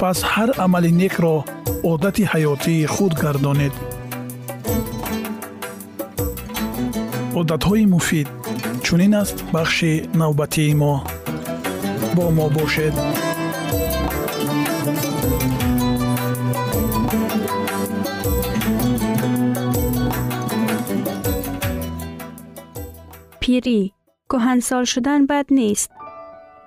пас ҳар амали некро одати ҳаётии худ гардонед. Одатҳои муфид чунин аст бахши навбатии мо. Бо мо бошед. Пирӣ кӯҳансол шудан бад нест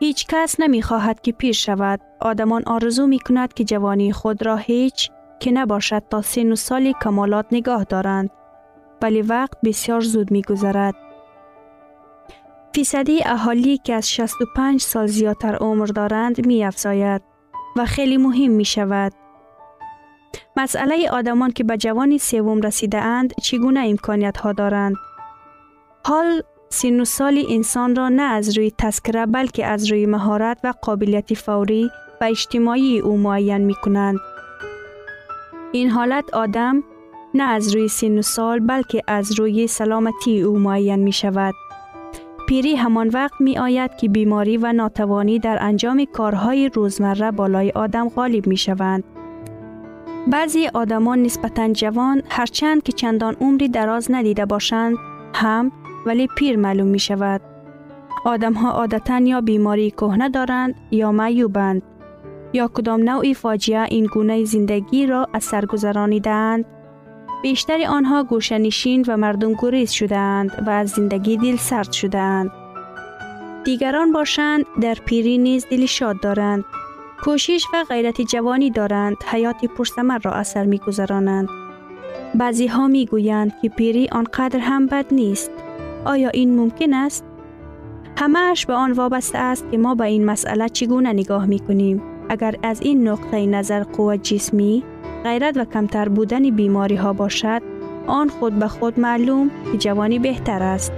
ҳеҷ кас намехоҳад ки пир шавад одамон орзу мекунад ки ҷавонии худро ҳеҷ ки набошад то сину соли камолот нигоҳ доранд вале вақт бисёр зуд мегузарад фисадии аҳолӣ ки аз 65 сол зиёдтар умр доранд меафзояд ва хеле муҳим мешавад масъалаи одамон ки ба ҷавони севум расидаанд чӣ гуна имкониятҳо доранд ҳол сину соли инсонро на аз рӯи таскира балки аз рӯи маҳорат ва қобилияти фаврӣ ва иҷтимоии ӯ муайян мекунанд ин ҳолат одам на аз рӯи сину сол балки аз рӯи саломатии ӯ муайян мешавад пирӣ ҳамон вақт меояд ки беморӣ ва нотавонӣ дар анҷоми корҳои рӯзмарра болои одам ғолиб мешаванд баъзе одамон нисбатан ҷавон ҳарчанд ки чандон умри дароз надида бошанд ҳам вале пир маълум мешавад одамҳо одатан ё бемории кӯҳна доранд ё маъюбанд ё кудом навъи фоҷиа ин гунаи зиндагиро аз сар гузаронидаанд бештари онҳо гӯшанишин ва мардумгуриз шудаанд ва аз зиндагӣ дилсард шудаанд дигарон бошанд дар пирӣ низ дили шод доранд кӯшиш ва ғайрати ҷавонӣ доранд ҳаёти пурсамарро аз сар мегузаронанд баъзеҳо мегӯянд ки пирӣ он қадр ҳам бад нест оё ин мумкин аст ҳамааш ба он вобаста аст ки мо ба ин масъала чӣ гуна нигоҳ мекунем агар аз ин нуқтаи назар қувват ҷисмӣ ғайрат ва камтар будани бемориҳо бошад он худ ба худ маълум ки ҷавонӣ беҳтар аст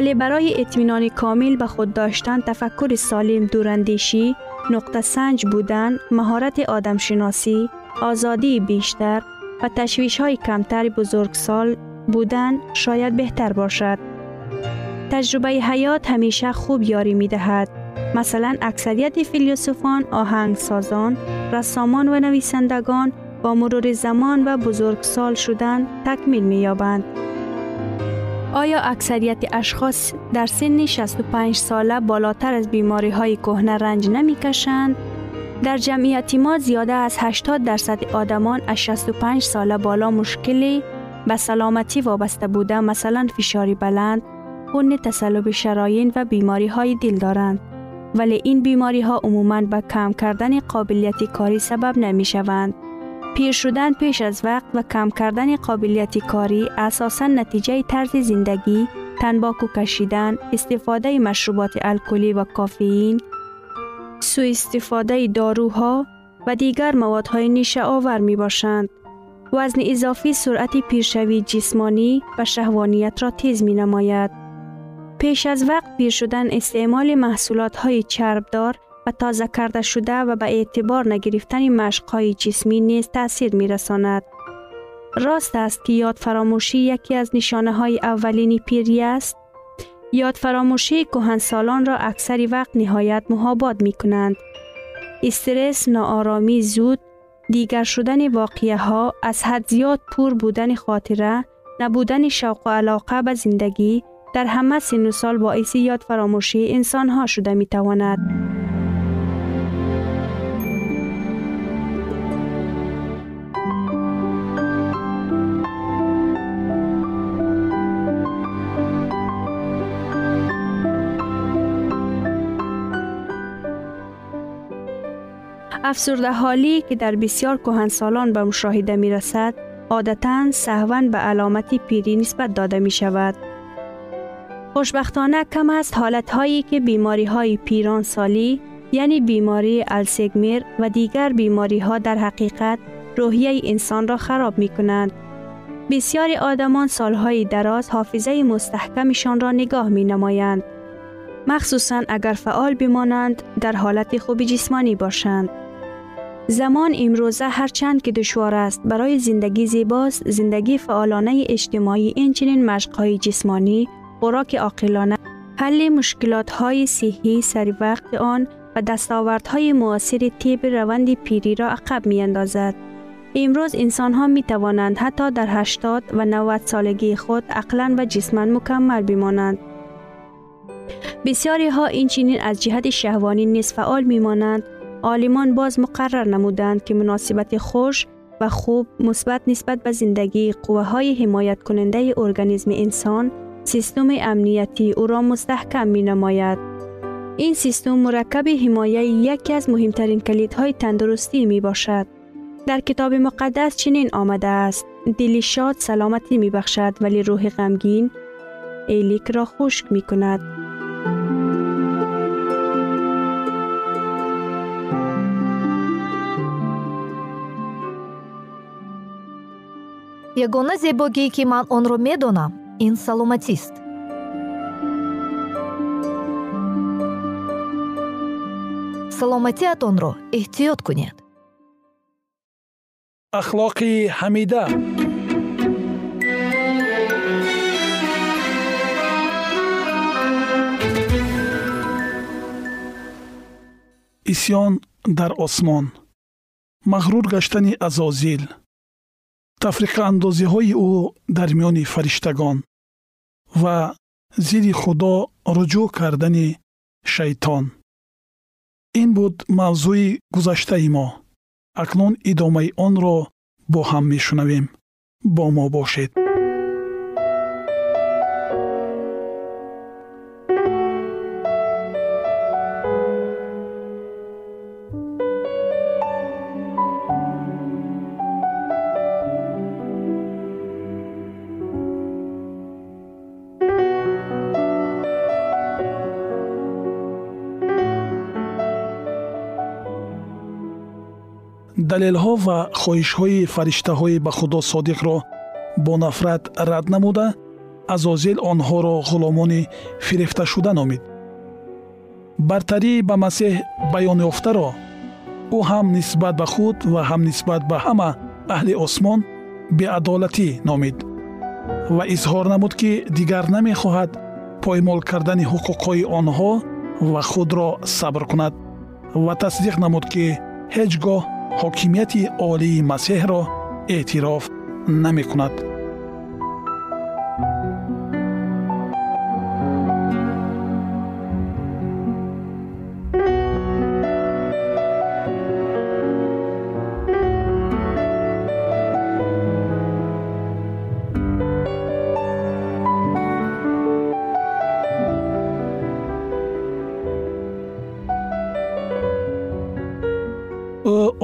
ولی برای اطمینان کامل به خود داشتن تفکر سالم دوراندیشی نقطه سنج بودن مهارت آدمشناسی آزادی بیشتر و تشویش های کمتر بزرگسال بودن شاید بهتر باشد تجربه حیات همیشه خوب یاری می دهد مثلا اکثریت فیلسوفان آهنگسازان رسامان و نویسندگان با مرور زمان و بزرگسال شدن تکمیل می یابند. آیا اکثریت اشخاص در سن 65 ساله بالاتر از بیماری های کهنه رنج نمی کشند؟ در جمعیت ما زیاده از 80 درصد آدمان از 65 ساله بالا مشکلی به سلامتی وابسته بوده مثلا فشاری بلند، خون تصلب شراین و بیماری های دل دارند. ولی این بیماری ها عموماً به کم کردن قابلیت کاری سبب نمی شوند. پیر شدن پیش از وقت و کم کردن قابلیت کاری اساسا نتیجه طرز زندگی، تنباکو کشیدن، استفاده مشروبات الکلی و کافئین، سو استفاده داروها و دیگر موادهای نیشه آور می باشند. وزن اضافی سرعت پیرشوی جسمانی و شهوانیت را تیز می نماید. پیش از وقت پیر شدن استعمال محصولات های چربدار و تازه کرده شده و به اعتبار نگرفتن مشق های جسمی نیز تاثیر می رساند. راست است که یاد فراموشی یکی از نشانه های اولینی پیری است. یاد فراموشی کهنسالان را اکثر وقت نهایت محاباد می کنند. استرس، ناآرامی زود، دیگر شدن واقعه ها، از حد زیاد پور بودن خاطره، نبودن شوق و علاقه به زندگی در همه سن و سال باعث یاد فراموشی انسان ها شده می تواند. افسرده حالی که در بسیار کهنسالان به مشاهده می رسد، عادتا سهون به علامت پیری نسبت داده می شود. خوشبختانه کم است حالت هایی که بیماری های پیران سالی یعنی بیماری السگمیر و دیگر بیماری ها در حقیقت روحیه انسان را خراب می کنند. بسیاری آدمان سالهای دراز حافظه مستحکمشان را نگاه می نمایند. مخصوصا اگر فعال بمانند در حالت خوب جسمانی باشند. زمان امروزه هرچند که دشوار است برای زندگی زیباست زندگی فعالانه اجتماعی اینچنین مشقهای جسمانی خوراک عاقلانه حل مشکلات های صحی سر وقت آن و دستاوردهای معاصر طب روند پیری را عقب می اندازد. امروز انسان ها می توانند حتی در 80 و 90 سالگی خود عقلا و جسما مکمل بمانند. بسیاری ها این چنین از جهت شهوانی نیز فعال می مانند. عالمان باز مقرر نمودند که مناسبت خوش و خوب مثبت نسبت به زندگی قوه های حمایت کننده ارگانیسم انسان سیستم امنیتی او را مستحکم می نماید. این سیستم مرکب حمایه یکی از مهمترین کلیدهای تندرستی می باشد. در کتاب مقدس چنین آمده است دلی شاد سلامتی می بخشد ولی روح غمگین ایلیک را خشک می کند. Ягона зебогие ки ман онро медонам ин саломатист. Саломатиатонро эҳтиёт кунед. Ахлоқи ҳамида. Исьён дар осмон. Мағрур гаштани азозил тафриқаандозиҳои ӯ дар миёни фариштагон ва зидди худо руҷӯъ кардани шайтон. Ин буд мавзӯи гузаштаи мо. Акнун идомаи онро бо ҳам мешунавем. Бо мо бошед далелҳо ва хоҳишҳои фариштаҳои ба худо содиқро бо нафрат рад намуда азозил онҳоро ғуломони фирифташуда номид. Бартарӣ ба масеҳ баёнёфтаро ӯ ҳам нисбат ба худ ва ҳам нисбат ба ҳама аҳли осмон беадолатӣ номид. Ва изҳор намуд ки дигар намехоҳад поймол кардани ҳуқуқҳои онҳо ва худро сабр кунад. Ва тасдиқ намуд ки ҳеҷ гоҳ ҳокимияти олии масеҳро эътироф намекунад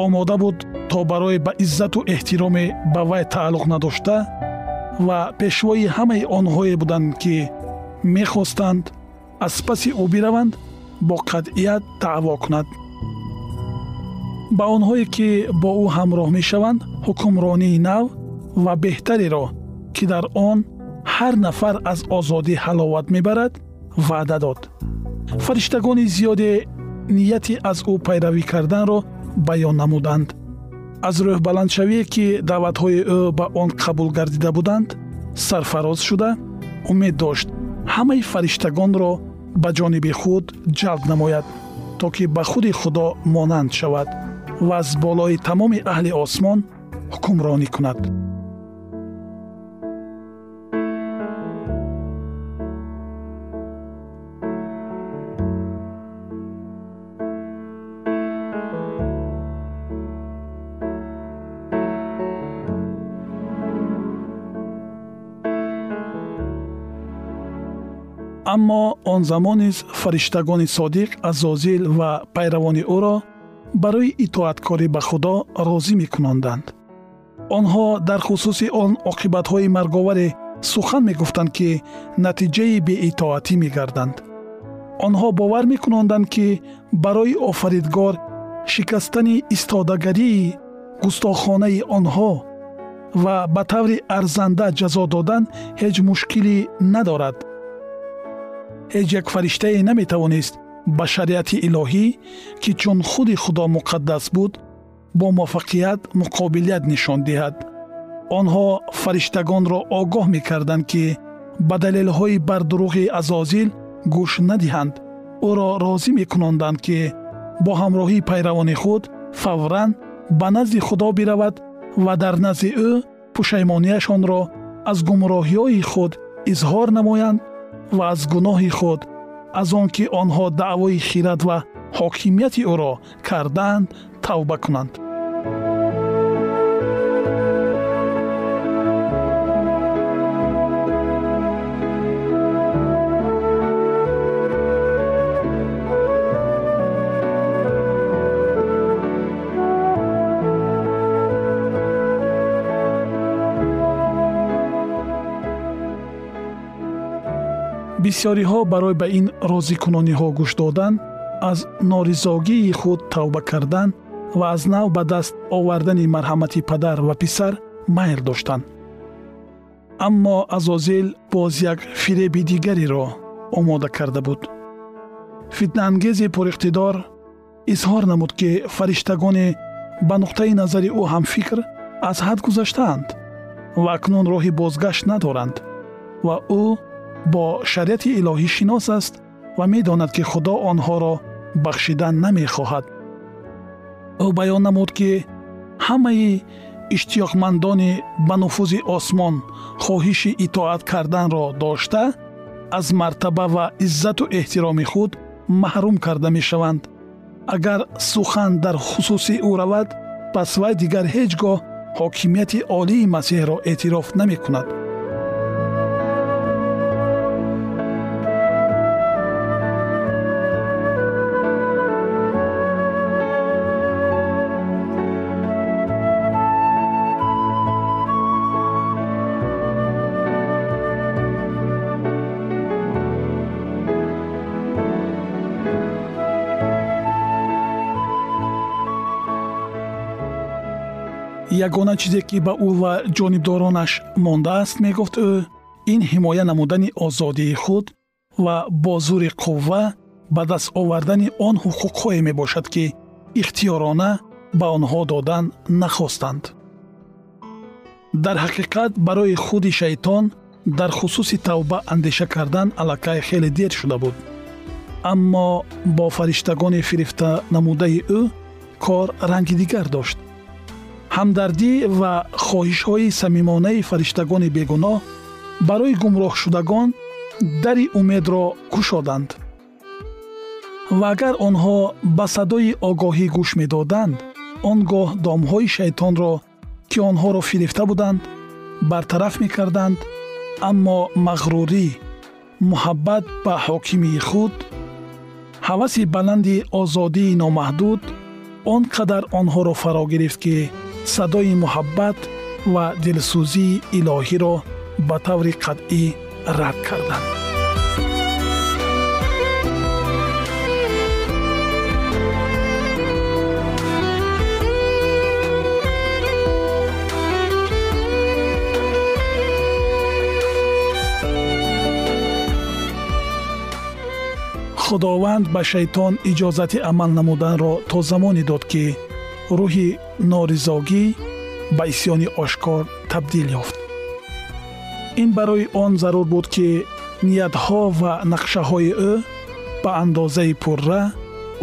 Омода буд то барои ба иззату эҳтироме ба вай тааллуқ надошта ва пешвои ҳамаи онҳое буданд ки мехостанд аз паси ӯ бираванд бо қатъият даъво кунад. Ба онҳое ки бо ӯ ҳамроҳ мешаванд ҳукмронии нав ва беҳтареро ки дар он ҳар нафар аз озодӣ ҳаловат мебарад ваъда дод. Фариштагони зиёде нияти аз ӯ пайравӣ карданро баён намуданд. Аз рӯҳбаландшавие ки даъватҳои ӯ ба он қабул гардида буданд сарфароз шуда умед дошт. Ҳамаи фариштагонро ба ҷониби худ ҷалб намояд то ки ба худи худо монанд шавад ва аз болои тамоми аҳли осмон ҳукмронӣ кунад аммо он замон низ фариштагони содиқ азозил ва пайравони ӯро барои итоаткорӣ ба худо розӣ мекунонданд онҳо дар хусуси он оқибатҳои марговаре сухан мегуфтанд ки натиҷаи беитоатӣ мегарданд. Онҳо бовар мекунонданд ки барои офаридгор шикастани истодагарии густохонаи онҳо ва ба таври арзанда ҷазо додан ҳеҷ мушкилӣ надорад ҳеҷ як фариштае наметавонист ба шариати илоҳӣ ки чун худи худо муқаддас буд бо муваффақият муқобилият нишон диҳад. Онҳо фариштагонро огоҳ мекарданд ки ба далелҳои бардуруғи азозил гӯш надиҳанд. Ӯро розӣ мекунонданд ки бо ҳамроҳии пайравони худ фавран ба назди худо биравад ва дар назди ӯ пушаймонияшонро аз гумроҳиҳои худ изҳор намоянд ва аз гуноҳи худ аз он ки онҳо даъвои хират ва ҳокимияти ӯро кардаанд тавба кунанд бисёриҳо барои ба ин розикунониҳо гӯш додан аз норизогии худ тавба кардан ва аз нав ба даст овардани марҳамати падар ва писар майл доштанд. Аммо азозил боз як фиреби дигареро омода карда буд. Фитнаангези пуриқтидор изҳор намуд ки фариштагоне ба нуқтаи назари ӯ ҳамфикр аз ҳад гузаштаанд ва акнун роҳи бозгашт надоранд ва ӯ бо шариати илоҳӣ шинос аст ва медонад ки худо онҳоро бахшидан намехоҳад ӯ баён намуд ки ҳамаи иштиёқмандони ба нуфузи осмон хоҳиши итоат карданро дошта аз мартаба ва иззату эҳтироми худ маҳрум карда мешаванд агар сухан дар хусуси ӯ равад пас вай дигар ҳеҷ гоҳ ҳокимияти олии масеҳро эътироф намекунад ягона чизе ки ба ӯ ва ҷонибдоронаш мондааст мегуфт ӯ ин ҳимоя намудани озодии худ ва бо зури қувва ба даст овардани он ҳуқуқҳое мебошад ки ихтиёрона ба онҳо додан нахостанд. Дар ҳақиқат барои худи шайтон дар хусуси тавба андеша кардан аллакай хеле дер шуда буд. Аммо бо фариштагони фирифта намудаи ӯ кор ранги дигар дошт ҳамдардӣ ва хоҳишҳои самимонаи фариштагони бегуноҳ барои гумроҳшудагон дари умедро кушоданд. Ва агар онҳо ба садои огоҳӣ гӯш медоданд он гоҳ домҳои шайтонро ки онҳоро фирифта буданд бартараф мекарданд аммо мағрурӣ муҳаббат ба ҳокимии худ ҳаваси баланди озодии номаҳдуд он қадар онҳоро фаро гирифт ки садои муҳаббат ва дилсӯзии илоҳиро ба таври қатъӣ рад карданд. Худованд ба шайтон иҷозати амал намуданро то замоне дод ки рӯҳи норизогӣ ба исьёни ошкор табдил ёфт. Ин барои он зарур буд ки ниятҳо ва нақшаҳои ӯ ба андозаи пурра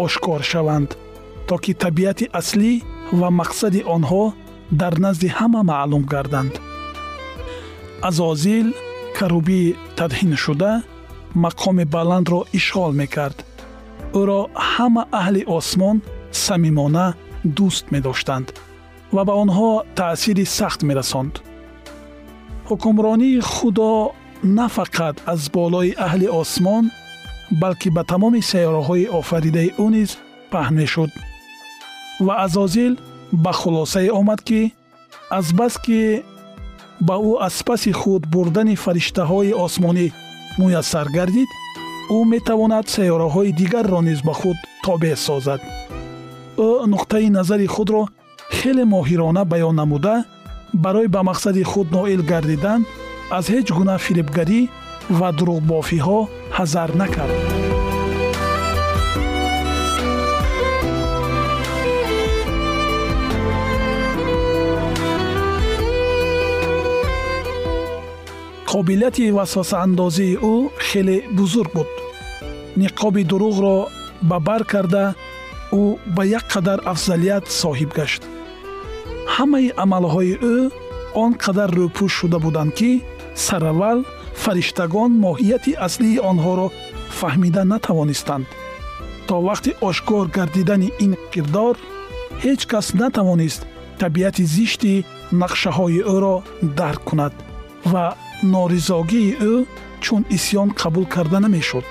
ошкор шаванд то ки табиати аслӣ ва мақсади онҳо дар назди ҳама маълум гарданд. Азозил карубии тадҳиншуда мақоми баландро ишғол мекард. Ӯро ҳама аҳли осмон самимона дӯст медоштанд ва ба онҳо таъсири сахт мерасонд ҳукмронии худо на фақат аз болои аҳли осмон балки ба тамоми сайёраҳои офаридаи ӯ низ паҳн мешуд ва азозил ба хулосае омад ки азбаски ба ӯ аз паси худ бурдани фариштаҳои осмонӣ муяссар гардид ӯ метавонад сайёраҳои дигарро низ ба худ тобеъ созад ӯ нуқтаи назари худро хеле моҳирона баён намуда барои ба мақсади худ ноил гардидан аз ҳеҷ гуна фирибгарӣ ва дурӯғбофиҳо ҳазар накард. Қобилияти васвасаандозии ӯ хеле бузург буд. Ниқоби дурӯғро ба бар карда ӯ ба як қадар афзалият соҳиб гашт. Ҳамаи амалҳои ӯ он қадар рӯпӯш шуда буданд ки сараввал фариштагон моҳияти аслии онҳоро фаҳмида натавонистанд. То вақти ошкор гардидани ин кирдор ҳеҷ кас натавонист табиати зишти нақшаҳои ӯро дарк кунад ва норизогии ӯ чун исьён қабул карда намешуд.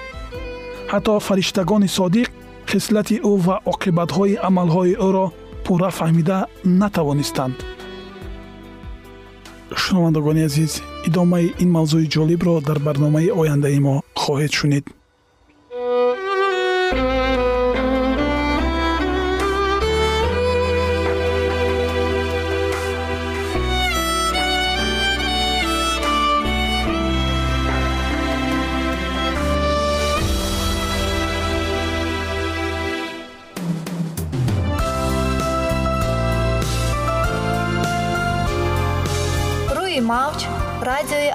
Ҳатто фариштагони содиқ хислати ӯ ва оқибатҳои амалҳои ӯро пурра фаҳмида натавонистанд. шунавандагони азиз идомаи ин мавзӯи ҷолибро дар барномаи ояндаи мо хоҳед шунид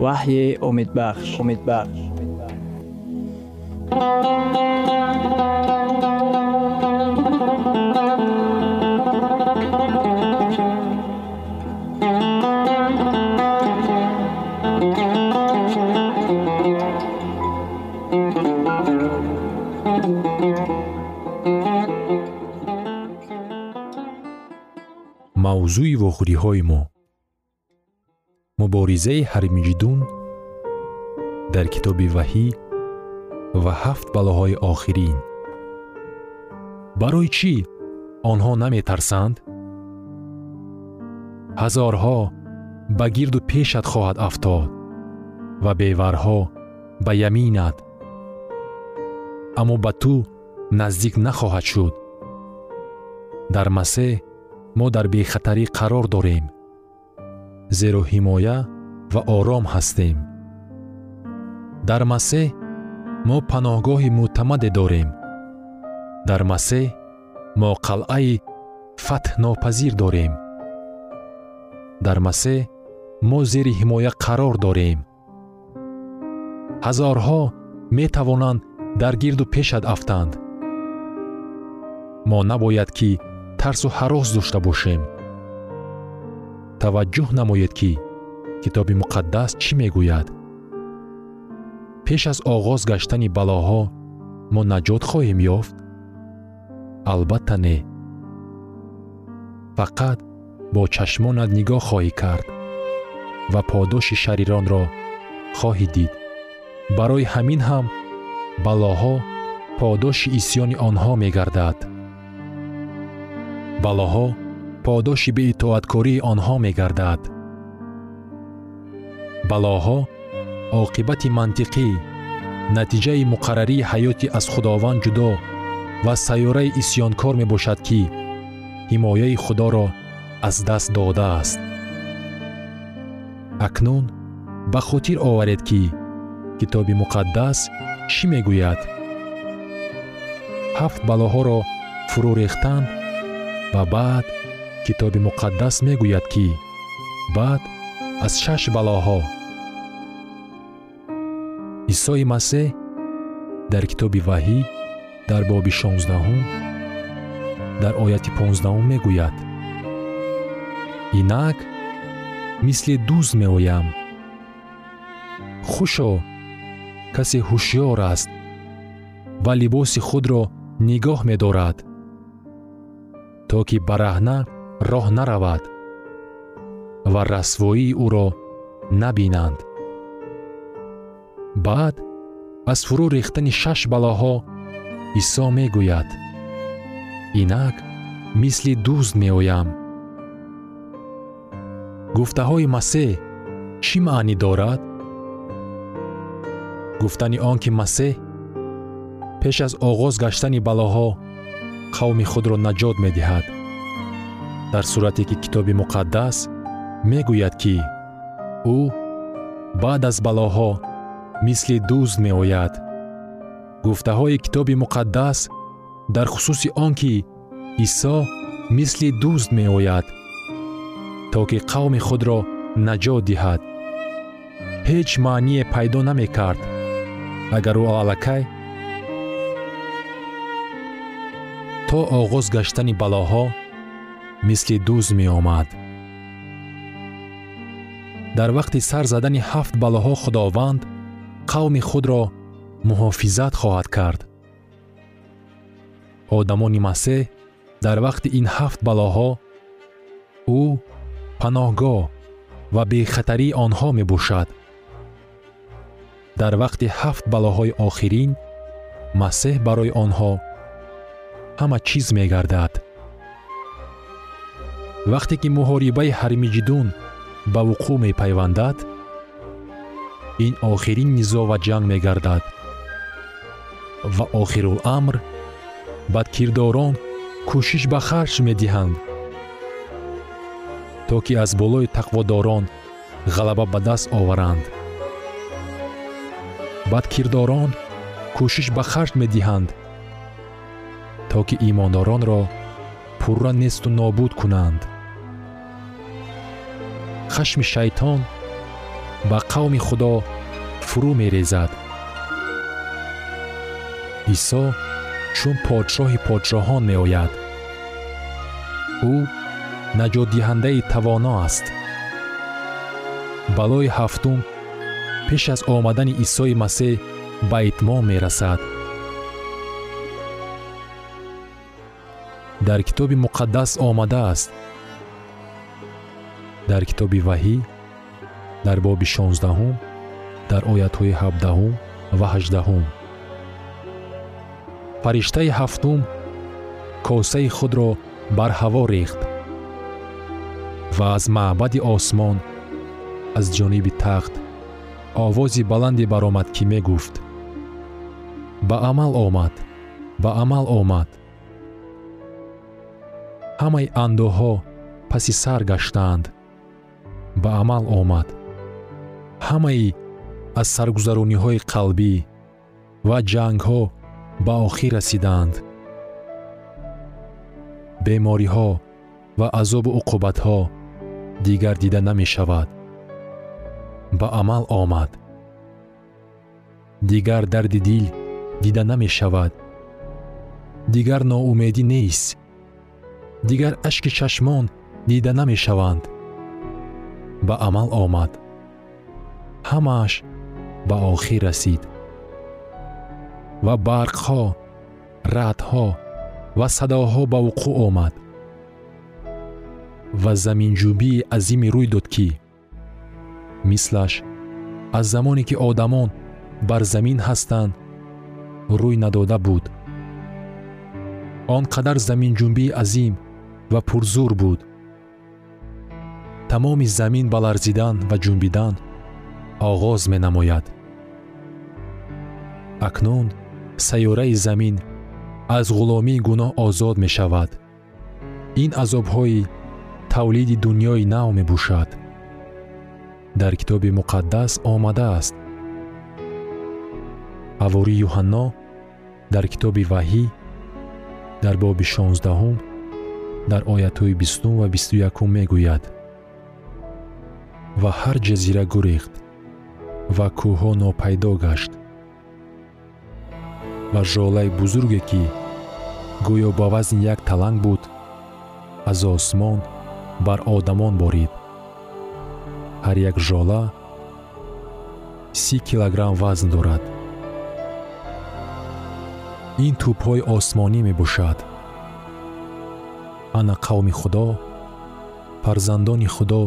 وحی امیدبخش امیدبخش мавзӯи вохӯриҳои мо муборизаи ҳармиҷидун дар китоби ваҳӣ ва ҳафт балоҳои охирин. Барои чӣ онҳо наметарсанд? Ҳазорҳо ба гирду пешат хоҳад афтод ва беварҳо ба яминат. Аммо ба ту наздик нахоҳад шуд. Дар масеҳ мо дар бехатарӣ қарор дорем зеро ҳимоя ва ором ҳастем. Дар масеҳ мо паноҳгоҳи мӯътамаде дорем. Дар масеҳ мо қалъаи фатҳнопазир дорем. Дар масеҳ мо зери ҳимоя қарор дорем. Ҳазорҳо метавонанд дар гирду пешат афтанд. Мо набояд ки тарсу ҳарос дошта бошем. Таваҷҷӯҳ намоед ки китоби муқаддас чӣ мегӯяд? Пеш аз оғоз гаштани балоҳо мо наҷот хоҳем ёфт? Албатта не. Фақат бо чашмонат нигоҳ хоҳӣ кард ва подоши шариронро хоҳӣ дид. Барои ҳамин ҳам балоҳо подоши исьёни онҳо мегардад. Балоҳо подоши беитоаткории онҳо мегардад балоҳо оқибати мантиқӣ натиҷаи муқаррарии ҳаёти аз худованд ҷудо ва сайёраи исьёнкор мебошад ки ҳимояи худоро аз даст додааст. Акнун ба хотир оваред ки китоби муқаддас чӣ мегӯяд? Ҳафт балоҳоро фурӯ рехтанд ва баъд китоби муқаддас мегӯяд ки баъд аз шаш балоҳо. Исои масеҳ дар китоби ваҳӣ дар боби шонздаҳум дар ояти понздаҳум мегӯяд. Инак мисли дӯст меоям. Хушо касе ҳушьёр аст ва либоси худро нигоҳ медорад то ки бараҳна роҳ наравад ва расвоии ӯро набинанд. Баъд аз фурӯ рехтани шаш балоҳо исо мегӯяд. Инак мисли дӯст меоям. Гуфтаҳои масеҳ чӣ маънӣ дорад? Гуфтани он ки масеҳ пеш аз оғоз гаштани балоҳо қавми худро наҷот медиҳад. Дар сурате ки китоби муқаддас мегӯяд ки ӯ баъд аз балоҳо мисли дӯст меояд. Гуфтаҳои китоби муқаддас дар хусуси он ки исо мисли дӯст меояд то ки қавми худро наҷот диҳад. Ҳеҷ маъние пайдо намекард агар ӯ аллакай. То оғоз гаштани балоҳо мисли дӯз меомад дар вақти сар задани ҳафт балоҳо худованд қавми худро муҳофизат хоҳад кард. одамони масеҳ дар вақти ин ҳафт балоҳо ӯ паноҳгоҳ ва бехатарии онҳо мебошад. дар вақти ҳафт балоҳои охирин масеҳ барои онҳо ҳама чиз мегардад. вақте ки муҳорибаи ҳармиҷидун ба вуқӯъ мепайвандад ин охирин низо ва ҷанг мегардад. Ва охируламр бадкирдорон кӯшиш ба харҷ медиҳанд то ки аз болои тақводорон ғалаба ба даст оваранд. Бадкирдорон кӯшиш ба харҷ медиҳанд то ки имондоронро пурра несту нобуд кунанд хашми шайтон ба қавми худо фурӯ мерезад. Исо чун подшоҳи подшоҳон меояд. Ӯ наҷотдиҳандаи тавоно аст. Балои ҳафтум пеш аз омадани исои масеҳ ба итмом мерасад. Дар китоби муқаддас омадааст дар китоби ваҳӣ дар боби шонздаҳум дар оятҳои ҳабдаҳум ва ҳаждаҳум фариштаи ҳафтум косаи худро бар ҳаво рехт ва аз маъбади осмон аз ҷониби тахт овози баланде баромад ки мегуфт. Ба амал омад ба амал омад. Ҳамаи андӯҳҳо паси сар гаштаанд ба амал омад. Ҳамаи аз саргузарониҳои қалбӣ ва ҷангҳо ба охир расидаанд бемориҳо ва азобу уқубатҳо дигар дида намешавад. Ба амал омад. Дигар дарди дил дида намешавад. Дигар ноумедӣ нест дигар ашки чашмон дида намешаванд ба амал омад. Ҳамааш ба охир расид. Ва барқҳо раъдҳо ва садоҳо ба вуқӯъ омад. Ва заминҷунбии азиме рӯй дод ки мислаш аз замоне ки одамон бар замин ҳастанд рӯй надода буд. Он қадар заминҷунбии азим ва пурзур буд тамоми замин ба ларзидан ва ҷунбидан оғоз менамояд. Акнун сайёраи замин аз ғуломии гуноҳ озод мешавад. Ин азобҳои тавлиди дуньёи нав мебошад. Дар китоби муқаддас омадааст. Ҳавори юҳанно дар китоби ваҳӣ дар боби шонздаҳум дар оятҳои бистум ва бисту якум мегӯяд ва ҳар ҷазира гурехт ва кӯҳҳо нопайдо гашт. Ва жолаи бузурге ки гӯё ба вазни як таланг буд аз осмон бар одамон борид. Ҳар як жола си килограмм вазн дорад ин тӯбҳои осмонӣ мебошад ана қавми худо фарзандони худо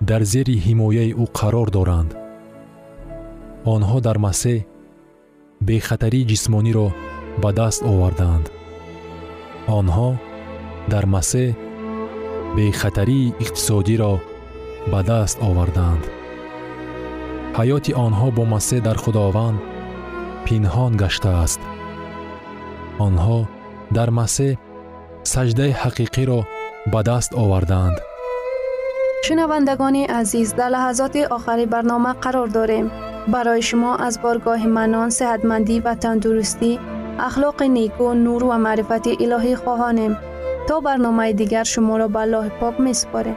дар зери ҳимояи ӯ қарор доранд. Онҳо дар масеҳ бехатарии ҷисмониро ба даст овардаанд онҳо дар масеҳ бехатарии иқтисодиро ба даст овардаанд ҳаёти онҳо бо масеҳ дар худованд пинҳон гаштааст. Онҳо дар масеҳ саҷдаи ҳақиқиро ба даст овардаанд шунавандагони азиз дар лаҳазоти охари барнома қарор дорем барои шумо аз боргоҳи манон сеҳатмандӣ ва тандурустӣ ахлоқи неку нур ва маърифати илоҳӣ хоҳонем то барномаи дигар шуморо ба аллоҳи пок месупорем